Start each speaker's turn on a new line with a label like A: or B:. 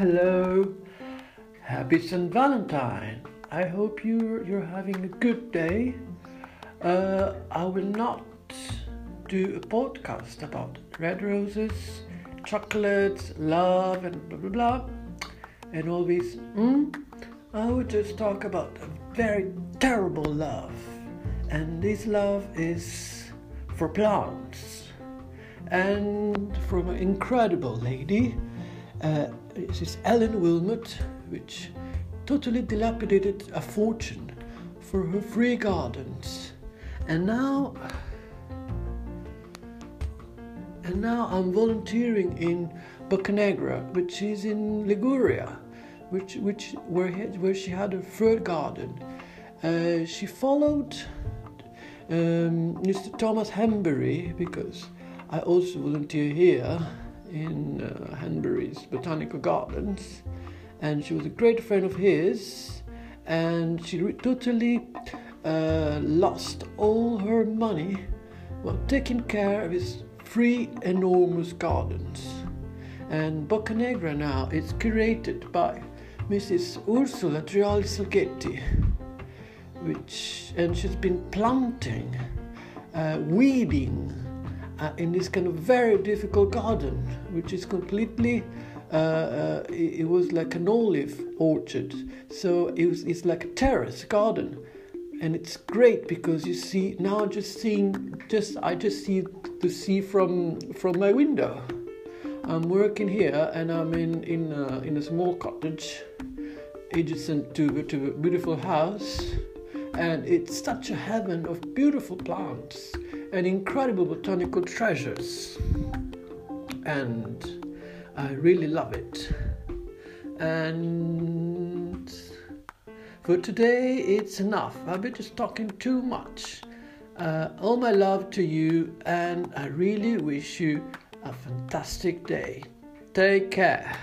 A: Hello. Happy St. Valentine. I hope you're, you're having a good day. Uh, I will not do a podcast about red roses, chocolates, love, and blah blah blah, and all these. Mm? I would just talk about a very terrible love, and this love is for plants, and from an incredible lady. Uh, this is Ellen Willmott, which totally dilapidated a fortune for her free gardens, and now and now I'm volunteering in Boccanegra, which is in Liguria, which which where he, where she had a fruit garden. Uh, she followed um, Mr. Thomas Hanbury because I also volunteer here in uh, Hanbury's Botanical Gardens, and she was a great friend of his, and she re- totally uh, lost all her money while taking care of his three enormous gardens. And Boccanegra now is curated by Mrs. Ursula Drioli Salghetti, which and she's been planting, uh, weeding uh, in this kind of very difficult garden, which is completely. Uh, uh, it, it was like an olive orchard, so it was, it's like a terrace garden, and it's great because you see now just seeing just I just see the sea from from my window. I'm working here and I'm in in a, in a small cottage adjacent to to a beautiful house, and it's such a heaven of beautiful plants and incredible botanical treasures, and I really love it. And for today, it's enough. I've been just talking too much. Uh, all my love to you, and I really wish you a fantastic day. Take care.